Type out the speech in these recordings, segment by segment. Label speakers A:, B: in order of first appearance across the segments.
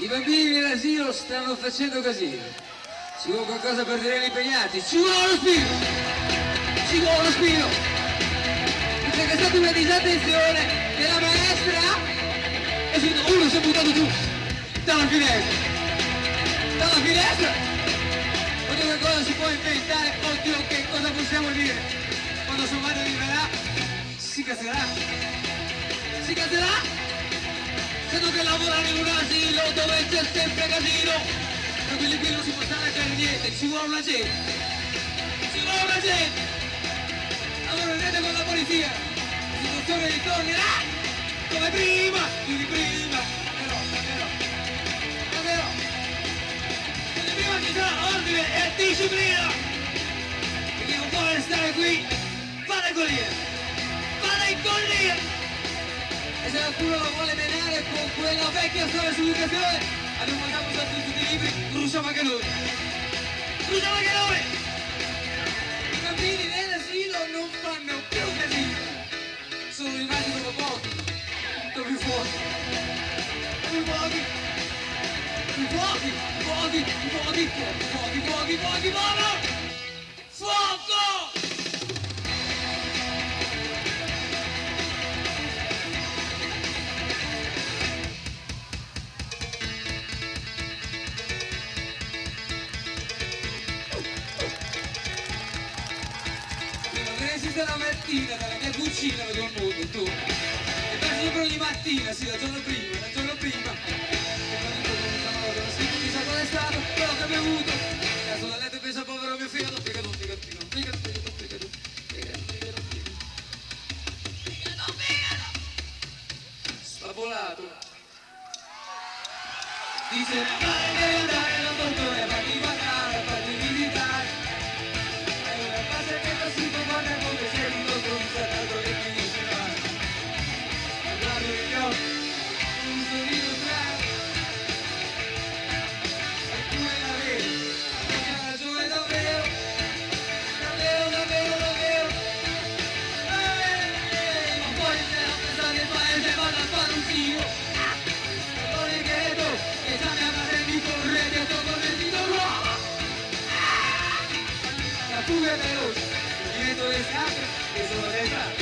A: I bambini dell'asilo stanno facendo casino. Ci vuole qualcosa per tenerli impegnati. Ci vuole lo spino! Ci vuole lo spino! Perché è stata una disattenzione della maestra e si- uno si è buttato giù dalla finestra. Dalla finestra! Oddio che cosa si può inventare? Oddio che cosa possiamo dire? Quando sua madre arriverà, si cazzerà. Si cazzerà? Sento che lavorare in un asilo dove sempre casino e quelli qui non si può stare a fare niente, ci vuole una gente, ci vuole una gente. Allora vedete con la polizia, la situazione ritornerà come prima, più di prima, però, però, però, di prima ci sarà ordine e disciplina. Chi non vuole stare qui, collia, vada in collia. E se qualcuno lo vuole menare con quella vecchia storia sull'educazione, abbiamo mandato già tutti i libri, bruciamo anche noi. Bruciamo anche noi! I bambini nell'asilo non fanno più casino. Sono rimasti dopo pochi, dopo i fuochi. Dopo i fuochi. I fuochi, i fuochi, i fuochi, i fuochi, i fuochi, i fuochi, fuoco! Fuoco! Prima che esiste la mattina dalla mia cucina vedo il mondo intorno e penso sempre ogni mattina, sì, dal giorno prima, dal giorno prima. E quando come sono ora, non si chissà qual è stato quello che ho bevuto caso da letto e al povero mio figlio figato, figato, figato, figato, figato, figato, figato, figato, figato, figato, figato, spapolato dice tu guerreros y de tu descanso que soledad.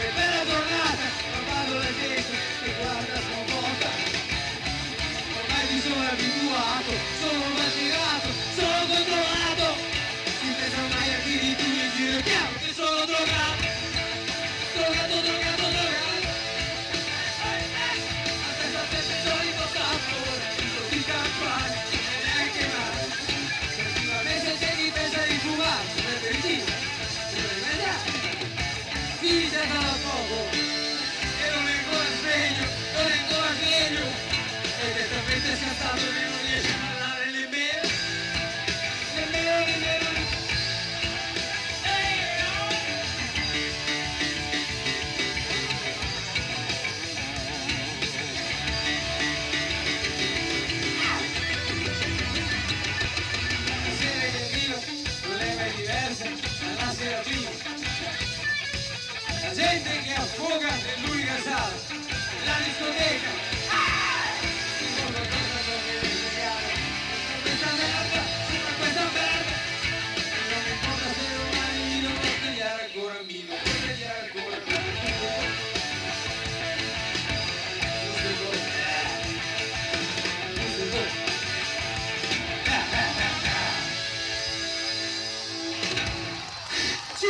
A: Espera tornata, formando le teste che guarda sconvolta. Ormai ti sono abituato, sono matirato, sono Vida na mão gente que afoga de Luis Garzada. La discoteca.